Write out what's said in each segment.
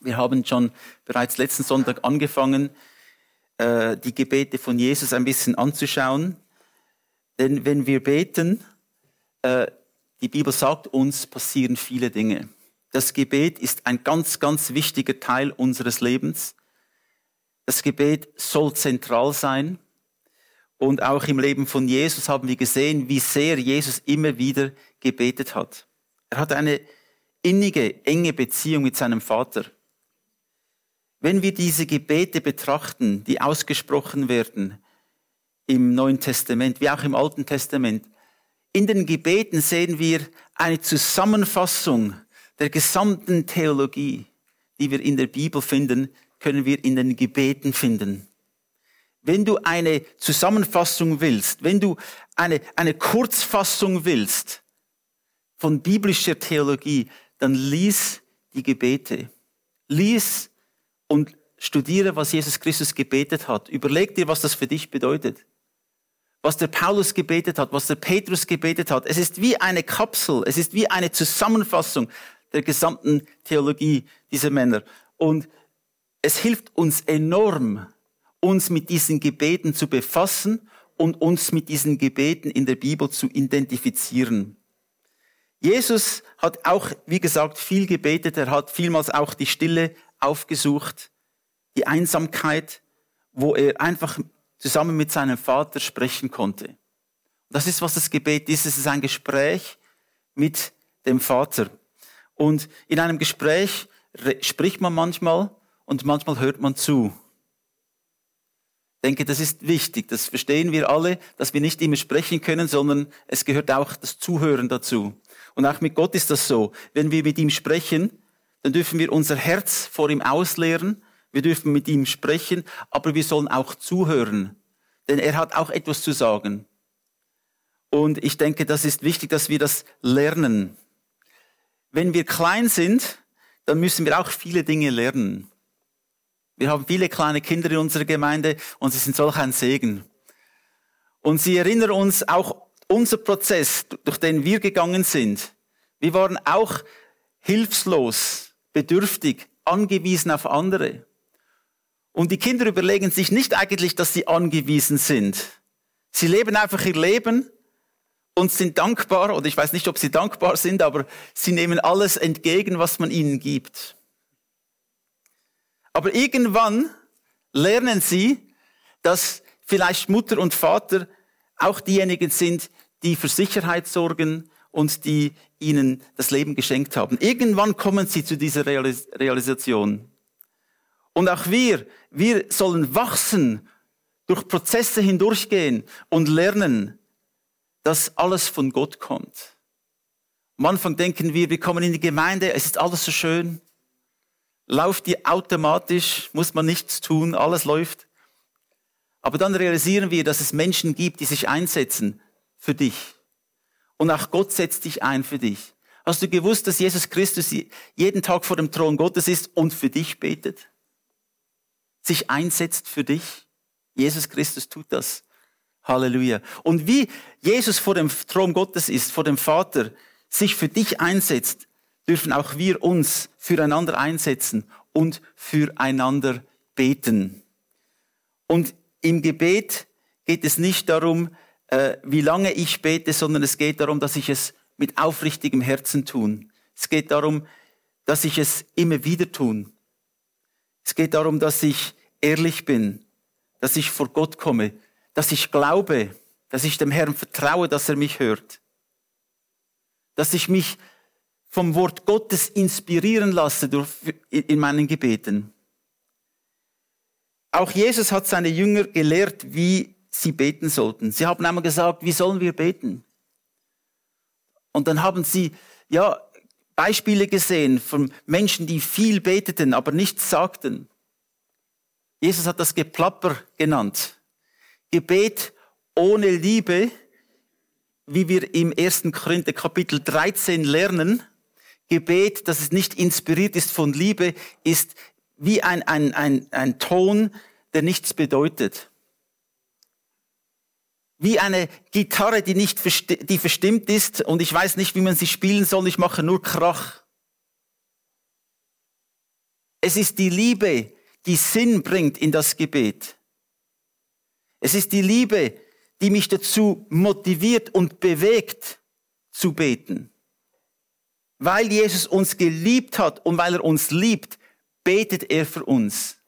Wir haben schon bereits letzten Sonntag angefangen, äh, die Gebete von Jesus ein bisschen anzuschauen. Denn wenn wir beten, äh, die Bibel sagt uns, passieren viele Dinge. Das Gebet ist ein ganz, ganz wichtiger Teil unseres Lebens. Das Gebet soll zentral sein. Und auch im Leben von Jesus haben wir gesehen, wie sehr Jesus immer wieder gebetet hat. Er hat eine innige, enge Beziehung mit seinem Vater. Wenn wir diese Gebete betrachten, die ausgesprochen werden im Neuen Testament, wie auch im Alten Testament, in den Gebeten sehen wir eine Zusammenfassung der gesamten Theologie, die wir in der Bibel finden, können wir in den Gebeten finden. Wenn du eine Zusammenfassung willst, wenn du eine, eine Kurzfassung willst von biblischer Theologie, dann lies die Gebete. Lies und studiere, was Jesus Christus gebetet hat. Überleg dir, was das für dich bedeutet. Was der Paulus gebetet hat, was der Petrus gebetet hat. Es ist wie eine Kapsel, es ist wie eine Zusammenfassung der gesamten Theologie dieser Männer. Und es hilft uns enorm, uns mit diesen Gebeten zu befassen und uns mit diesen Gebeten in der Bibel zu identifizieren. Jesus hat auch, wie gesagt, viel gebetet. Er hat vielmals auch die Stille aufgesucht, die Einsamkeit, wo er einfach zusammen mit seinem Vater sprechen konnte. Das ist, was das Gebet ist. Es ist ein Gespräch mit dem Vater. Und in einem Gespräch spricht man manchmal und manchmal hört man zu. Ich denke, das ist wichtig. Das verstehen wir alle, dass wir nicht immer sprechen können, sondern es gehört auch das Zuhören dazu. Und auch mit Gott ist das so. Wenn wir mit ihm sprechen, dann dürfen wir unser Herz vor ihm ausleeren, wir dürfen mit ihm sprechen, aber wir sollen auch zuhören, denn er hat auch etwas zu sagen. Und ich denke, das ist wichtig, dass wir das lernen. Wenn wir klein sind, dann müssen wir auch viele Dinge lernen. Wir haben viele kleine Kinder in unserer Gemeinde und sie sind solch ein Segen. Und sie erinnern uns auch unser Prozess, durch den wir gegangen sind. Wir waren auch hilflos bedürftig, angewiesen auf andere. Und die Kinder überlegen sich nicht eigentlich, dass sie angewiesen sind. Sie leben einfach ihr Leben und sind dankbar, oder ich weiß nicht, ob sie dankbar sind, aber sie nehmen alles entgegen, was man ihnen gibt. Aber irgendwann lernen sie, dass vielleicht Mutter und Vater auch diejenigen sind, die für Sicherheit sorgen und die ihnen das Leben geschenkt haben. Irgendwann kommen sie zu dieser Realis Realisation. Und auch wir, wir sollen wachsen, durch Prozesse hindurchgehen und lernen, dass alles von Gott kommt. Am Anfang denken wir, wir kommen in die Gemeinde, es ist alles so schön. Lauft die automatisch, muss man nichts tun, alles läuft. Aber dann realisieren wir, dass es Menschen gibt, die sich einsetzen für dich. Und auch Gott setzt dich ein für dich. Hast du gewusst, dass Jesus Christus jeden Tag vor dem Thron Gottes ist und für dich betet? Sich einsetzt für dich? Jesus Christus tut das. Halleluja. Und wie Jesus vor dem Thron Gottes ist, vor dem Vater, sich für dich einsetzt, dürfen auch wir uns füreinander einsetzen und füreinander beten. Und im Gebet geht es nicht darum, äh, wie lange ich bete, sondern es geht darum, dass ich es mit aufrichtigem Herzen tun. Es geht darum, dass ich es immer wieder tun. Es geht darum, dass ich ehrlich bin, dass ich vor Gott komme, dass ich glaube, dass ich dem Herrn vertraue, dass er mich hört, dass ich mich vom Wort Gottes inspirieren lasse durch, in meinen Gebeten. Auch Jesus hat seine Jünger gelehrt, wie sie beten sollten. Sie haben einmal gesagt, wie sollen wir beten? Und dann haben sie, ja, Beispiele gesehen von Menschen, die viel beteten, aber nichts sagten. Jesus hat das Geplapper genannt. Gebet ohne Liebe, wie wir im 1. Korinther Kapitel 13 lernen. Gebet, das es nicht inspiriert ist von Liebe, ist wie ein, ein, ein, ein Ton, der nichts bedeutet wie eine Gitarre, die nicht die verstimmt ist und ich weiß nicht, wie man sie spielen soll, ich mache nur Krach. Es ist die Liebe, die Sinn bringt in das Gebet. Es ist die Liebe, die mich dazu motiviert und bewegt zu beten. Weil Jesus uns geliebt hat und weil er uns liebt, betet er für uns.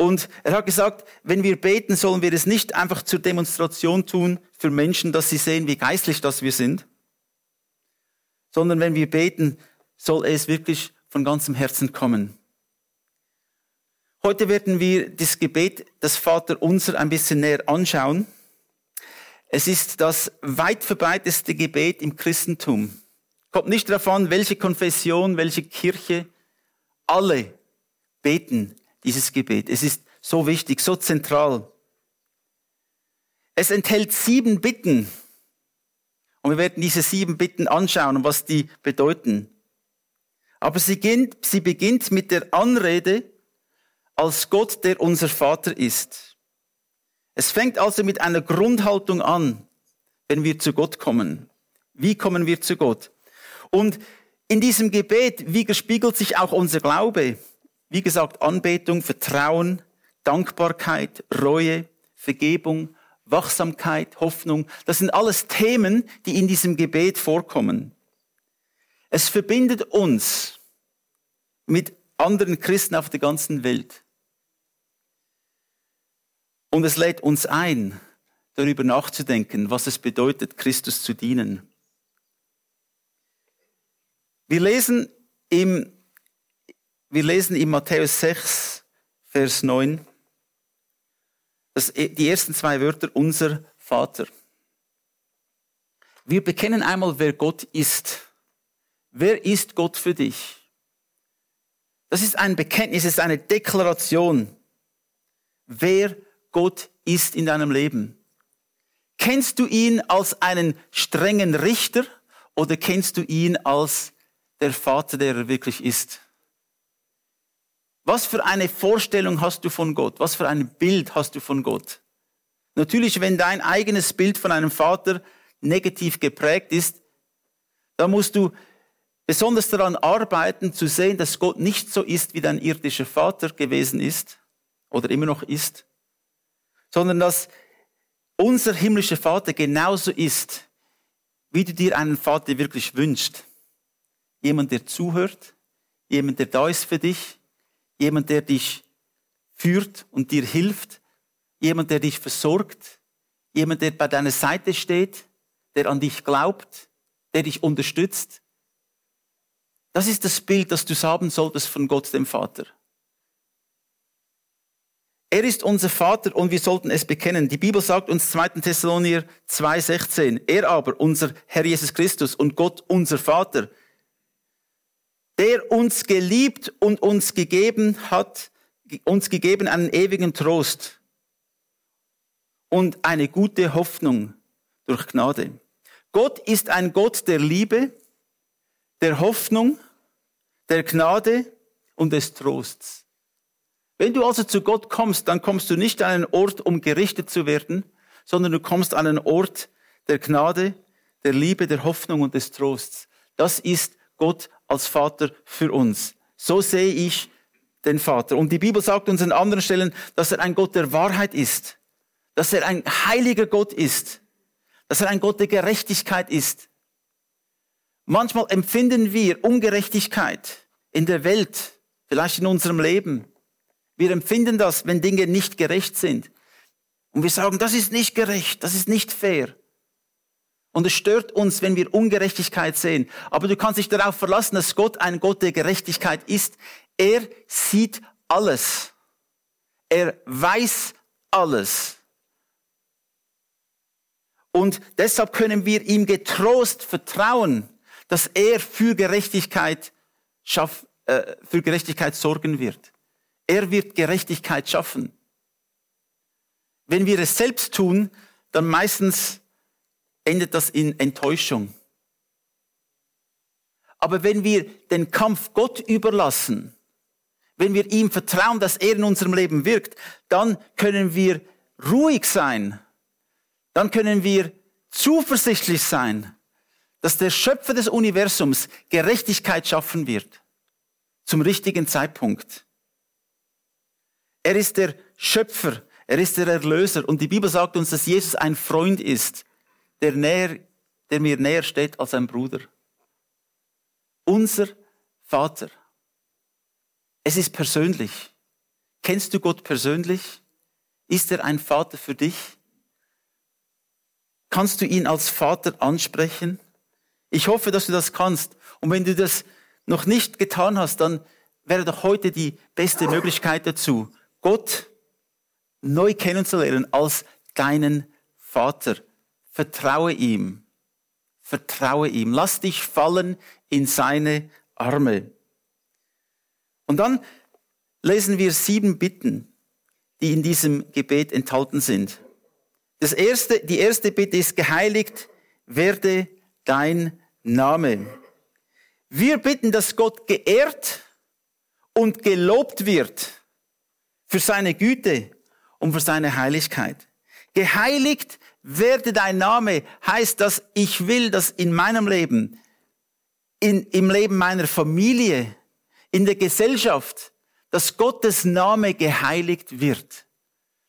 Und er hat gesagt, wenn wir beten, sollen wir es nicht einfach zur Demonstration tun für Menschen, dass sie sehen, wie geistlich das wir sind, sondern wenn wir beten, soll es wirklich von ganzem Herzen kommen. Heute werden wir das Gebet des Vater Unser ein bisschen näher anschauen. Es ist das weit verbreiteste Gebet im Christentum. Kommt nicht darauf an, welche Konfession, welche Kirche, alle beten dieses Gebet. Es ist so wichtig, so zentral. Es enthält sieben Bitten. Und wir werden diese sieben Bitten anschauen und was die bedeuten. Aber sie beginnt, sie beginnt mit der Anrede als Gott, der unser Vater ist. Es fängt also mit einer Grundhaltung an, wenn wir zu Gott kommen. Wie kommen wir zu Gott? Und in diesem Gebet widerspiegelt sich auch unser Glaube. Wie gesagt, Anbetung, Vertrauen, Dankbarkeit, Reue, Vergebung, Wachsamkeit, Hoffnung. Das sind alles Themen, die in diesem Gebet vorkommen. Es verbindet uns mit anderen Christen auf der ganzen Welt. Und es lädt uns ein, darüber nachzudenken, was es bedeutet, Christus zu dienen. Wir lesen im, wir lesen in Matthäus 6, Vers 9, das, die ersten zwei Wörter, unser Vater. Wir bekennen einmal, wer Gott ist. Wer ist Gott für dich? Das ist ein Bekenntnis, es ist eine Deklaration, wer Gott ist in deinem Leben. Kennst du ihn als einen strengen Richter oder kennst du ihn als der Vater, der er wirklich ist. Was für eine Vorstellung hast du von Gott? Was für ein Bild hast du von Gott? Natürlich, wenn dein eigenes Bild von einem Vater negativ geprägt ist, dann musst du besonders daran arbeiten, zu sehen, dass Gott nicht so ist, wie dein irdischer Vater gewesen ist oder immer noch ist, sondern dass unser himmlischer Vater genauso ist, wie du dir einen Vater wirklich wünschst. Jemand, der zuhört, jemand, der da ist für dich, jemand, der dich führt und dir hilft, jemand, der dich versorgt, jemand, der bei deiner Seite steht, der an dich glaubt, der dich unterstützt. Das ist das Bild, das du haben solltest von Gott, dem Vater. Er ist unser Vater und wir sollten es bekennen. Die Bibel sagt uns 2. Thessalonier 2,16. Er aber, unser Herr Jesus Christus und Gott, unser Vater, der uns geliebt und uns gegeben hat, uns gegeben einen ewigen Trost und eine gute Hoffnung durch Gnade. Gott ist ein Gott der Liebe, der Hoffnung, der Gnade und des Trosts. Wenn du also zu Gott kommst, dann kommst du nicht an einen Ort, um gerichtet zu werden, sondern du kommst an einen Ort der Gnade, der Liebe, der Hoffnung und des Trosts. Das ist Gott als Vater für uns. So sehe ich den Vater. Und die Bibel sagt uns an anderen Stellen, dass er ein Gott der Wahrheit ist, dass er ein heiliger Gott ist, dass er ein Gott der Gerechtigkeit ist. Manchmal empfinden wir Ungerechtigkeit in der Welt, vielleicht in unserem Leben. Wir empfinden das, wenn Dinge nicht gerecht sind. Und wir sagen, das ist nicht gerecht, das ist nicht fair. Und es stört uns, wenn wir Ungerechtigkeit sehen. Aber du kannst dich darauf verlassen, dass Gott ein Gott der Gerechtigkeit ist. Er sieht alles. Er weiß alles. Und deshalb können wir ihm getrost vertrauen, dass er für Gerechtigkeit schaff, äh, für Gerechtigkeit sorgen wird. Er wird Gerechtigkeit schaffen. Wenn wir es selbst tun, dann meistens endet das in Enttäuschung. Aber wenn wir den Kampf Gott überlassen, wenn wir ihm vertrauen, dass er in unserem Leben wirkt, dann können wir ruhig sein. Dann können wir zuversichtlich sein, dass der Schöpfer des Universums Gerechtigkeit schaffen wird. zum richtigen Zeitpunkt. Er ist der Schöpfer, er ist der Erlöser und die Bibel sagt uns, dass Jesus ein Freund ist, der, näher, der mir näher steht als ein Bruder. Unser Vater. Es ist persönlich. Kennst du Gott persönlich? Ist er ein Vater für dich? Kannst du ihn als Vater ansprechen? Ich hoffe, dass du das kannst. Und wenn du das noch nicht getan hast, dann wäre doch heute die beste Möglichkeit dazu, Gott neu kennenzulernen als deinen Vater. Vertraue ihm. Vertraue ihm. Lass dich fallen in seine Arme. Und dann lesen wir sieben Bitten, die in diesem Gebet enthalten sind. Das erste, die erste Bitte ist geheiligt werde dein Name. Wir bitten, dass Gott geehrt und gelobt wird für seine Güte und für seine Heiligkeit. Geheiligt werde dein Name heißt, dass ich will, dass in meinem Leben, in, im Leben meiner Familie, in der Gesellschaft, dass Gottes Name geheiligt wird.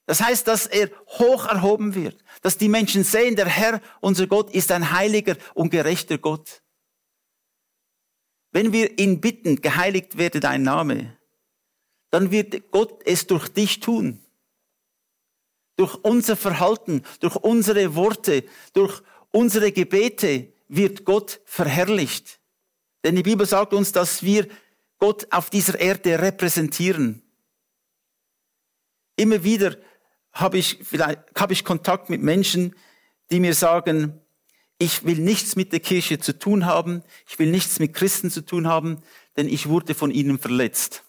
Das heißt, dass er hoch erhoben wird, dass die Menschen sehen, der Herr, unser Gott, ist ein heiliger und gerechter Gott. Wenn wir ihn bitten, geheiligt werde dein Name, dann wird Gott es durch dich tun. Durch unser Verhalten, durch unsere Worte, durch unsere Gebete wird Gott verherrlicht. Denn die Bibel sagt uns, dass wir Gott auf dieser Erde repräsentieren. Immer wieder habe ich, vielleicht, habe ich Kontakt mit Menschen, die mir sagen, ich will nichts mit der Kirche zu tun haben, ich will nichts mit Christen zu tun haben, denn ich wurde von ihnen verletzt,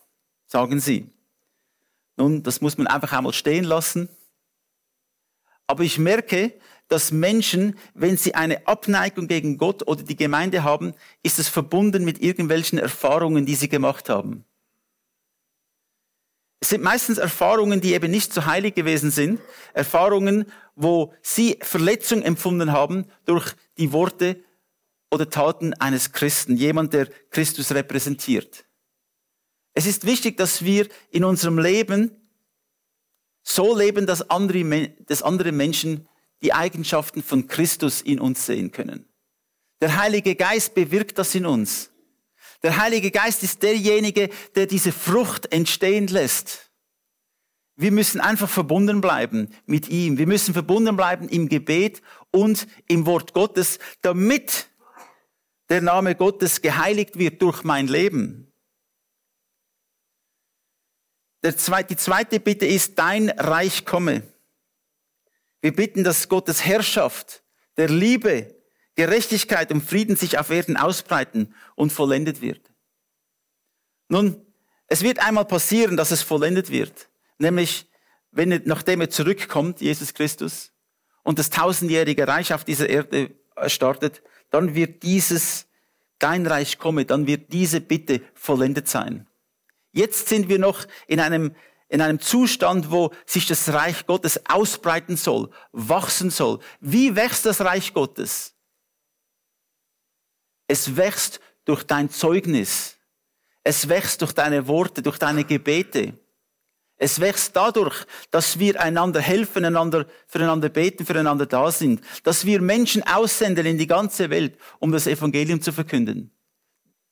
sagen sie. Nun, das muss man einfach einmal stehen lassen. Aber ich merke, dass Menschen, wenn sie eine Abneigung gegen Gott oder die Gemeinde haben, ist es verbunden mit irgendwelchen Erfahrungen, die sie gemacht haben. Es sind meistens Erfahrungen, die eben nicht so heilig gewesen sind. Erfahrungen, wo sie Verletzung empfunden haben durch die Worte oder Taten eines Christen, jemand, der Christus repräsentiert. Es ist wichtig, dass wir in unserem Leben so leben, dass andere, dass andere Menschen die Eigenschaften von Christus in uns sehen können. Der Heilige Geist bewirkt das in uns. Der Heilige Geist ist derjenige, der diese Frucht entstehen lässt. Wir müssen einfach verbunden bleiben mit ihm. Wir müssen verbunden bleiben im Gebet und im Wort Gottes, damit der Name Gottes geheiligt wird durch mein Leben. Zweite, die zweite Bitte ist, dein Reich komme. Wir bitten, dass Gottes Herrschaft, der Liebe, Gerechtigkeit und Frieden sich auf Erden ausbreiten und vollendet wird. Nun, es wird einmal passieren, dass es vollendet wird. Nämlich, wenn er, nachdem er zurückkommt, Jesus Christus, und das tausendjährige Reich auf dieser Erde startet, dann wird dieses, dein Reich komme, dann wird diese Bitte vollendet sein. Jetzt sind wir noch in einem, in einem Zustand, wo sich das Reich Gottes ausbreiten soll, wachsen soll. Wie wächst das Reich Gottes? Es wächst durch dein Zeugnis. Es wächst durch deine Worte, durch deine Gebete. Es wächst dadurch, dass wir einander helfen, einander, füreinander beten, füreinander da sind. Dass wir Menschen aussenden in die ganze Welt, um das Evangelium zu verkünden.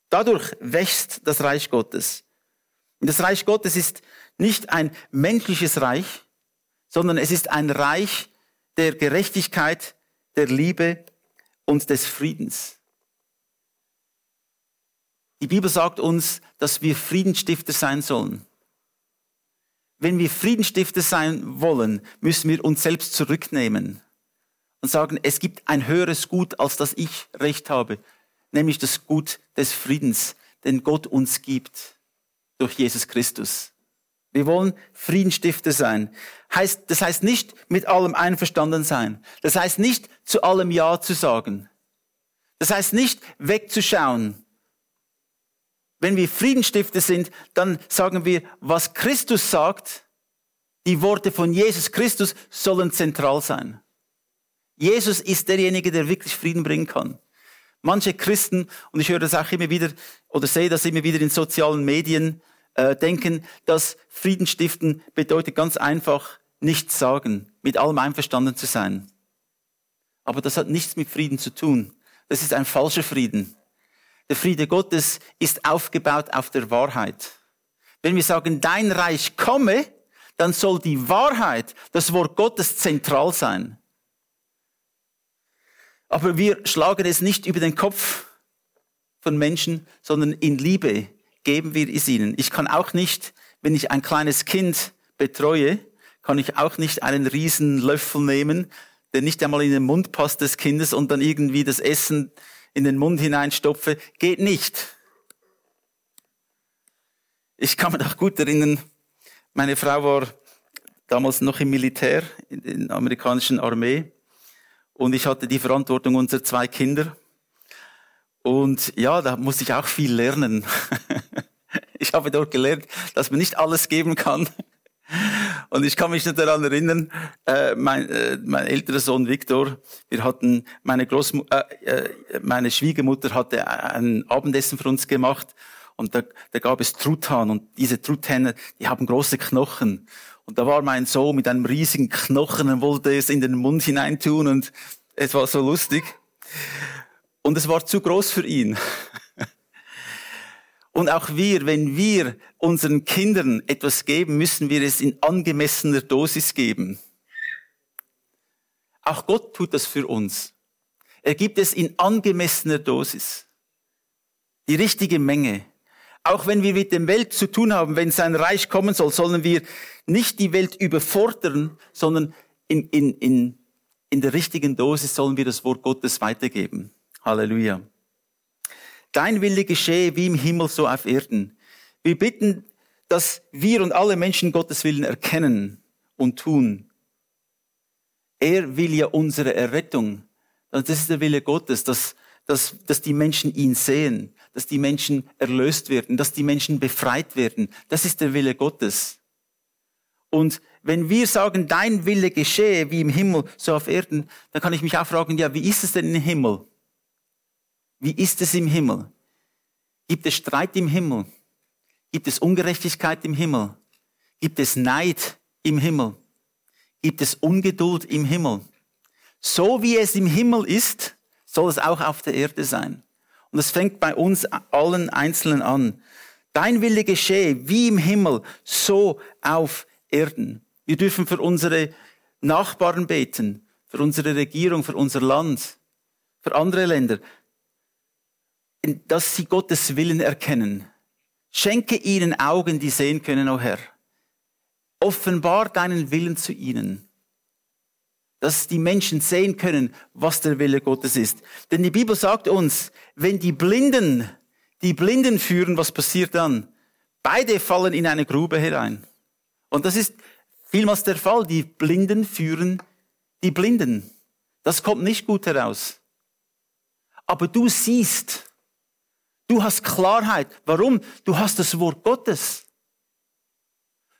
Dadurch wächst das Reich Gottes. Und das Reich Gottes ist nicht ein menschliches Reich, sondern es ist ein Reich der Gerechtigkeit, der Liebe und des Friedens. Die Bibel sagt uns, dass wir Friedensstifter sein sollen. Wenn wir Friedensstifter sein wollen, müssen wir uns selbst zurücknehmen und sagen, es gibt ein höheres Gut, als das ich Recht habe, nämlich das Gut des Friedens, den Gott uns gibt durch Jesus Christus. Wir wollen Friedensstifter sein. Heißt, das heißt nicht mit allem einverstanden sein. Das heißt nicht zu allem Ja zu sagen. Das heißt nicht wegzuschauen. Wenn wir Friedensstifter sind, dann sagen wir, was Christus sagt, die Worte von Jesus Christus sollen zentral sein. Jesus ist derjenige, der wirklich Frieden bringen kann. Manche Christen, und ich höre das auch immer wieder oder sehe das immer wieder in sozialen Medien, äh, denken, dass Frieden stiften bedeutet ganz einfach nichts sagen, mit allem einverstanden zu sein. Aber das hat nichts mit Frieden zu tun. Das ist ein falscher Frieden. Der Friede Gottes ist aufgebaut auf der Wahrheit. Wenn wir sagen, dein Reich komme, dann soll die Wahrheit, das Wort Gottes zentral sein. Aber wir schlagen es nicht über den Kopf von Menschen, sondern in Liebe geben wir es ihnen. Ich kann auch nicht, wenn ich ein kleines Kind betreue, kann ich auch nicht einen riesen Löffel nehmen, der nicht einmal in den Mund passt des Kindes und dann irgendwie das Essen in den Mund hineinstopfe. Geht nicht. Ich kann mich auch gut erinnern, meine Frau war damals noch im Militär, in der amerikanischen Armee. Und ich hatte die Verantwortung unserer zwei Kinder. Und ja, da musste ich auch viel lernen. ich habe dort gelernt, dass man nicht alles geben kann. Und ich kann mich noch daran erinnern, äh, mein, äh, mein älterer Sohn Viktor, wir hatten meine Großmu äh, äh, meine Schwiegermutter hatte ein Abendessen für uns gemacht und da, da gab es Truthahn und diese Truthähne, die haben große Knochen. Und da war mein Sohn mit einem riesigen Knochen und wollte es in den Mund hineintun und es war so lustig. Und es war zu groß für ihn. Und auch wir, wenn wir unseren Kindern etwas geben, müssen wir es in angemessener Dosis geben. Auch Gott tut das für uns. Er gibt es in angemessener Dosis. Die richtige Menge. Auch wenn wir mit der Welt zu tun haben, wenn sein Reich kommen soll, sollen wir nicht die Welt überfordern, sondern in, in, in, in der richtigen Dosis sollen wir das Wort Gottes weitergeben. Halleluja. Dein Wille geschehe wie im Himmel, so auf Erden. Wir bitten, dass wir und alle Menschen Gottes Willen erkennen und tun. Er will ja unsere Errettung. Das ist der Wille Gottes, dass, dass, dass die Menschen ihn sehen, dass die Menschen erlöst werden, dass die Menschen befreit werden. Das ist der Wille Gottes. Und wenn wir sagen, dein Wille geschehe wie im Himmel, so auf Erden, dann kann ich mich auch fragen, ja, wie ist es denn im Himmel? Wie ist es im Himmel? Gibt es Streit im Himmel? Gibt es Ungerechtigkeit im Himmel? Gibt es Neid im Himmel? Gibt es Ungeduld im Himmel? So wie es im Himmel ist, soll es auch auf der Erde sein. Und es fängt bei uns allen Einzelnen an. Dein Wille geschehe wie im Himmel, so auf Erden. Wir dürfen für unsere Nachbarn beten, für unsere Regierung, für unser Land, für andere Länder dass sie Gottes Willen erkennen. Schenke ihnen Augen, die sehen können, o oh Herr. Offenbar deinen Willen zu ihnen. Dass die Menschen sehen können, was der Wille Gottes ist. Denn die Bibel sagt uns, wenn die Blinden die Blinden führen, was passiert dann? Beide fallen in eine Grube herein. Und das ist vielmals der Fall. Die Blinden führen die Blinden. Das kommt nicht gut heraus. Aber du siehst, Du hast Klarheit. Warum? Du hast das Wort Gottes.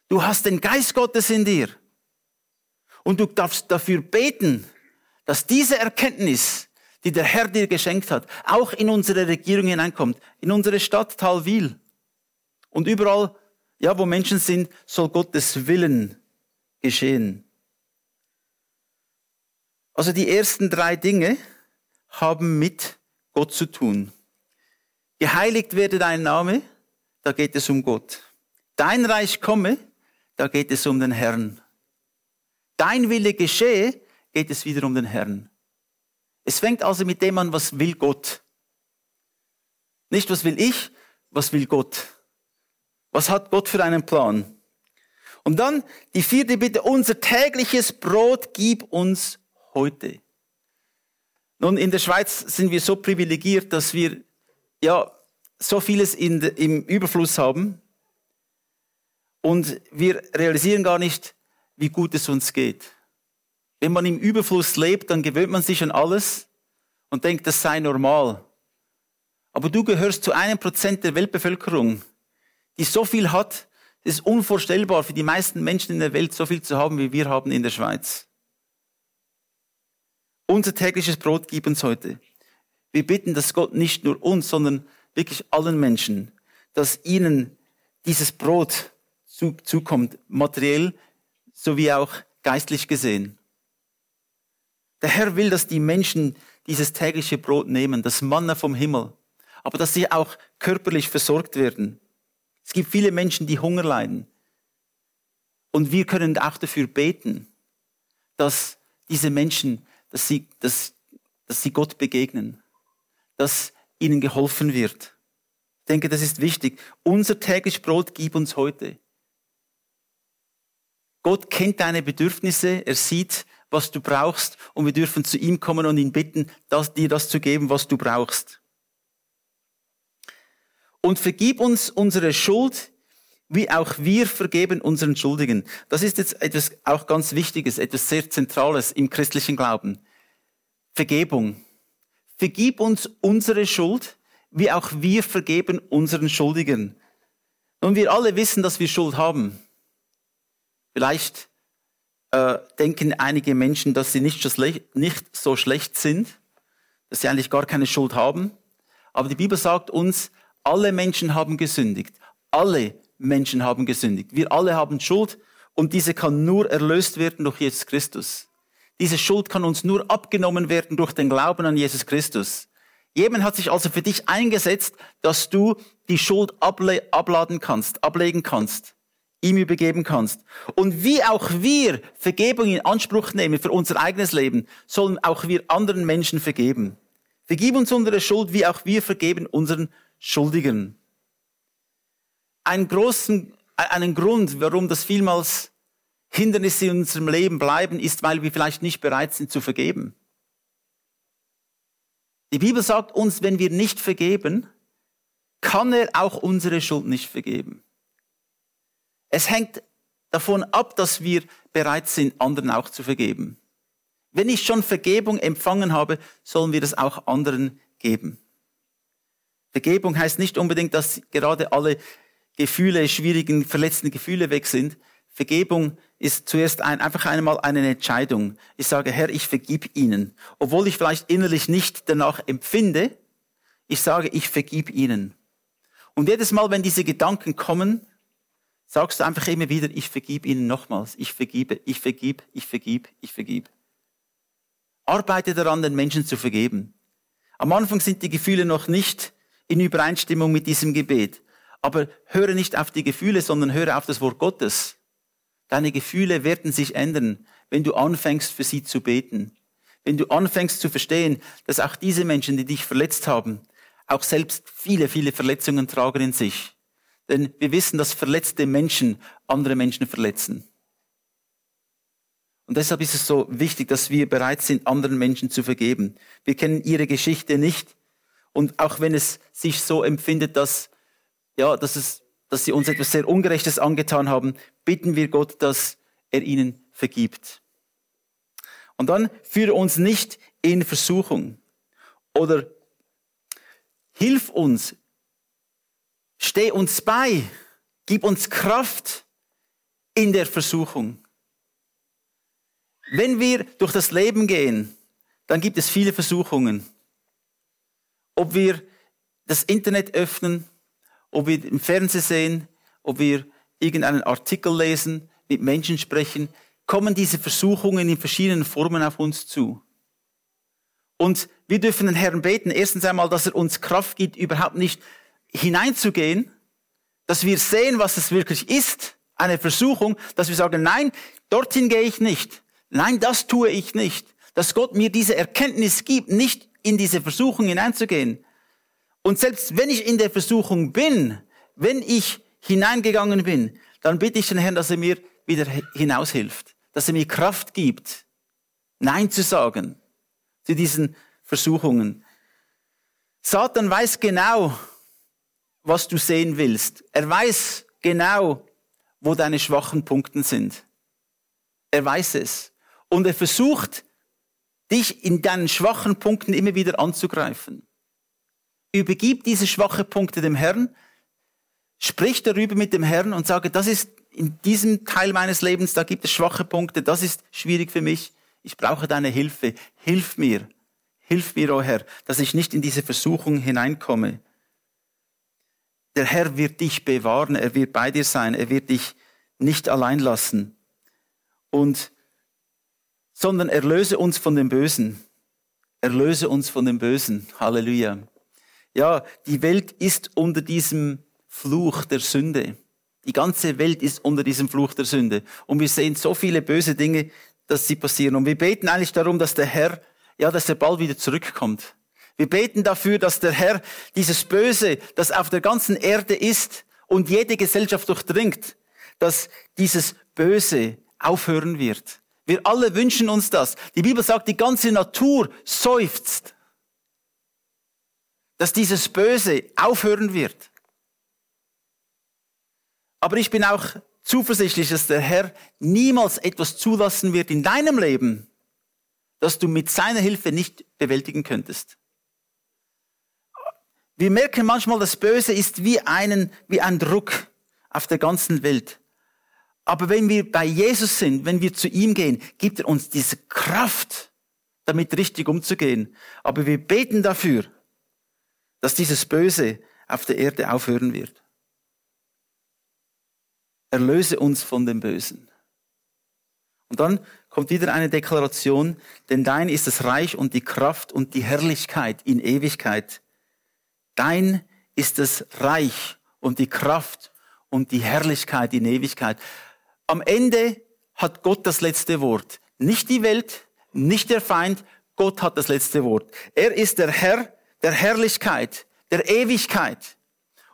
Du hast den Geist Gottes in dir. Und du darfst dafür beten, dass diese Erkenntnis, die der Herr dir geschenkt hat, auch in unsere Regierung hineinkommt, in unsere Stadt Talwil. Und überall, ja, wo Menschen sind, soll Gottes Willen geschehen. Also die ersten drei Dinge haben mit Gott zu tun. Geheiligt werde dein Name, da geht es um Gott. Dein Reich komme, da geht es um den Herrn. Dein Wille geschehe, geht es wieder um den Herrn. Es fängt also mit dem an, was will Gott. Nicht, was will ich, was will Gott. Was hat Gott für einen Plan? Und dann die vierte Bitte, unser tägliches Brot gib uns heute. Nun, in der Schweiz sind wir so privilegiert, dass wir ja, so vieles in, im Überfluss haben und wir realisieren gar nicht, wie gut es uns geht. Wenn man im Überfluss lebt, dann gewöhnt man sich an alles und denkt, das sei normal. Aber du gehörst zu einem Prozent der Weltbevölkerung, die so viel hat, es ist unvorstellbar für die meisten Menschen in der Welt so viel zu haben, wie wir haben in der Schweiz. Unser tägliches Brot gib uns heute. Wir bitten, dass Gott nicht nur uns, sondern wirklich allen Menschen, dass ihnen dieses Brot zu, zukommt, materiell sowie auch geistlich gesehen. Der Herr will, dass die Menschen dieses tägliche Brot nehmen, das Manna vom Himmel, aber dass sie auch körperlich versorgt werden. Es gibt viele Menschen, die Hunger leiden. Und wir können auch dafür beten, dass diese Menschen, dass sie, dass, dass sie Gott begegnen, dass ihnen geholfen wird. Ich denke, das ist wichtig. Unser täglich Brot gib uns heute. Gott kennt deine Bedürfnisse, er sieht, was du brauchst und wir dürfen zu ihm kommen und ihn bitten, das, dir das zu geben, was du brauchst. Und vergib uns unsere Schuld, wie auch wir vergeben unseren Schuldigen. Das ist jetzt etwas auch ganz Wichtiges, etwas sehr Zentrales im christlichen Glauben. Vergebung. Vergib uns unsere Schuld, wie auch wir vergeben unseren Schuldigen. Und wir alle wissen, dass wir Schuld haben. Vielleicht äh, denken einige Menschen, dass sie nicht so, schlecht, nicht so schlecht sind, dass sie eigentlich gar keine Schuld haben. Aber die Bibel sagt uns, alle Menschen haben gesündigt. Alle Menschen haben gesündigt. Wir alle haben Schuld und diese kann nur erlöst werden durch Jesus Christus. Diese Schuld kann uns nur abgenommen werden durch den Glauben an Jesus Christus. Jemand hat sich also für dich eingesetzt, dass du die Schuld abladen kannst, ablegen kannst ihm übergeben kannst. Und wie auch wir Vergebung in Anspruch nehmen für unser eigenes Leben, sollen auch wir anderen Menschen vergeben. Vergib uns unsere Schuld, wie auch wir vergeben unseren Schuldigen. Einen großen, einen Grund, warum das vielmals Hindernisse in unserem Leben bleiben, ist, weil wir vielleicht nicht bereit sind zu vergeben. Die Bibel sagt uns, wenn wir nicht vergeben, kann er auch unsere Schuld nicht vergeben. Es hängt davon ab, dass wir bereit sind, anderen auch zu vergeben. Wenn ich schon Vergebung empfangen habe, sollen wir das auch anderen geben. Vergebung heißt nicht unbedingt, dass gerade alle Gefühle, schwierigen, verletzten Gefühle weg sind. Vergebung ist zuerst ein, einfach einmal eine Entscheidung. Ich sage, Herr, ich vergib ihnen. Obwohl ich vielleicht innerlich nicht danach empfinde, ich sage, ich vergib ihnen. Und jedes Mal, wenn diese Gedanken kommen, sagst du einfach immer wieder, ich vergib ihnen nochmals, ich vergibe, ich vergib, ich vergib, ich vergib. Arbeite daran, den Menschen zu vergeben. Am Anfang sind die Gefühle noch nicht in Übereinstimmung mit diesem Gebet. Aber höre nicht auf die Gefühle, sondern höre auf das Wort Gottes. Deine Gefühle werden sich ändern, wenn du anfängst, für sie zu beten. Wenn du anfängst zu verstehen, dass auch diese Menschen, die dich verletzt haben, auch selbst viele, viele Verletzungen tragen in sich. Denn wir wissen, dass verletzte Menschen andere Menschen verletzen. Und deshalb ist es so wichtig, dass wir bereit sind, anderen Menschen zu vergeben. Wir kennen ihre Geschichte nicht. Und auch wenn es sich so empfindet, dass, ja, dass es, dass sie uns etwas sehr Ungerechtes angetan haben, bitten wir Gott, dass er ihnen vergibt. Und dann führe uns nicht in Versuchung oder hilf uns, Steh uns bei. Gib uns Kraft in der Versuchung. Wenn wir durch das Leben gehen, dann gibt es viele Versuchungen. Ob wir das Internet öffnen, ob wir im Fernsehen sehen, ob wir irgendeinen Artikel lesen, mit Menschen sprechen, kommen diese Versuchungen in verschiedenen Formen auf uns zu. Und wir dürfen den Herrn beten, erstens einmal, dass er uns Kraft gibt, überhaupt nicht hineinzugehen, dass wir sehen, was es wirklich ist, eine Versuchung, dass wir sagen, nein, dorthin gehe ich nicht. Nein, das tue ich nicht. Dass Gott mir diese Erkenntnis gibt, nicht in diese Versuchung hineinzugehen. Und selbst wenn ich in der Versuchung bin, wenn ich hineingegangen bin, dann bitte ich den Herrn, dass er mir wieder hinaushilft, dass er mir Kraft gibt, Nein zu sagen zu diesen Versuchungen. Satan weiß genau, was du sehen willst. Er weiß genau, wo deine schwachen Punkte sind. Er weiß es. Und er versucht, dich in deinen schwachen Punkten immer wieder anzugreifen. Übergib diese schwachen Punkte dem Herrn, sprich darüber mit dem Herrn und sage, das ist in diesem Teil meines Lebens, da gibt es schwache Punkte, das ist schwierig für mich. Ich brauche deine Hilfe. Hilf mir. Hilf mir, o oh Herr, dass ich nicht in diese Versuchung hineinkomme. Der Herr wird dich bewahren, er wird bei dir sein, er wird dich nicht allein lassen. Und, sondern erlöse uns von dem Bösen. Erlöse uns von dem Bösen. Halleluja. Ja, die Welt ist unter diesem Fluch der Sünde. Die ganze Welt ist unter diesem Fluch der Sünde. Und wir sehen so viele böse Dinge, dass sie passieren. Und wir beten eigentlich darum, dass der Herr, ja, dass er bald wieder zurückkommt. Wir beten dafür, dass der Herr dieses Böse, das auf der ganzen Erde ist und jede Gesellschaft durchdringt, dass dieses Böse aufhören wird. Wir alle wünschen uns das. Die Bibel sagt, die ganze Natur seufzt, dass dieses Böse aufhören wird. Aber ich bin auch zuversichtlich, dass der Herr niemals etwas zulassen wird in deinem Leben, das du mit seiner Hilfe nicht bewältigen könntest. Wir merken manchmal, das Böse ist wie, einen, wie ein Druck auf der ganzen Welt. Aber wenn wir bei Jesus sind, wenn wir zu ihm gehen, gibt er uns diese Kraft, damit richtig umzugehen. Aber wir beten dafür, dass dieses Böse auf der Erde aufhören wird. Erlöse uns von dem Bösen. Und dann kommt wieder eine Deklaration, denn dein ist das Reich und die Kraft und die Herrlichkeit in Ewigkeit. Dein ist das Reich und die Kraft und die Herrlichkeit in Ewigkeit. Am Ende hat Gott das letzte Wort. Nicht die Welt, nicht der Feind, Gott hat das letzte Wort. Er ist der Herr der Herrlichkeit, der Ewigkeit.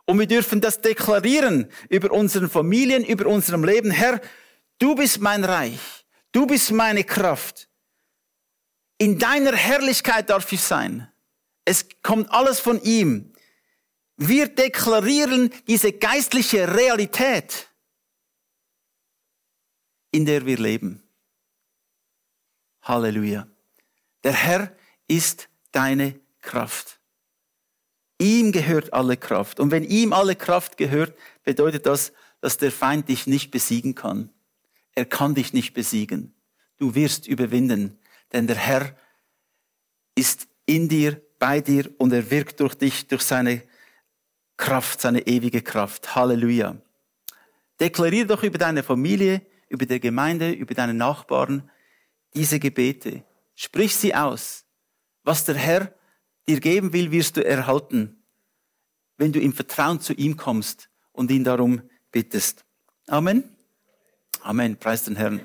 Und wir dürfen das deklarieren über unseren Familien, über unserem Leben. Herr, du bist mein Reich. Du bist meine Kraft. In deiner Herrlichkeit darf ich sein. Es kommt alles von ihm. Wir deklarieren diese geistliche Realität, in der wir leben. Halleluja. Der Herr ist deine Kraft. Ihm gehört alle Kraft. Und wenn ihm alle Kraft gehört, bedeutet das, dass der Feind dich nicht besiegen kann. Er kann dich nicht besiegen. Du wirst überwinden, denn der Herr ist in dir, bei dir und er wirkt durch dich, durch seine Kraft, seine ewige Kraft. Halleluja. Deklarier doch über deine Familie, über die Gemeinde, über deine Nachbarn diese Gebete. Sprich sie aus. Was der Herr dir geben will, wirst du erhalten, wenn du im Vertrauen zu ihm kommst und ihn darum bittest. Amen. Amen. Preis den Herrn.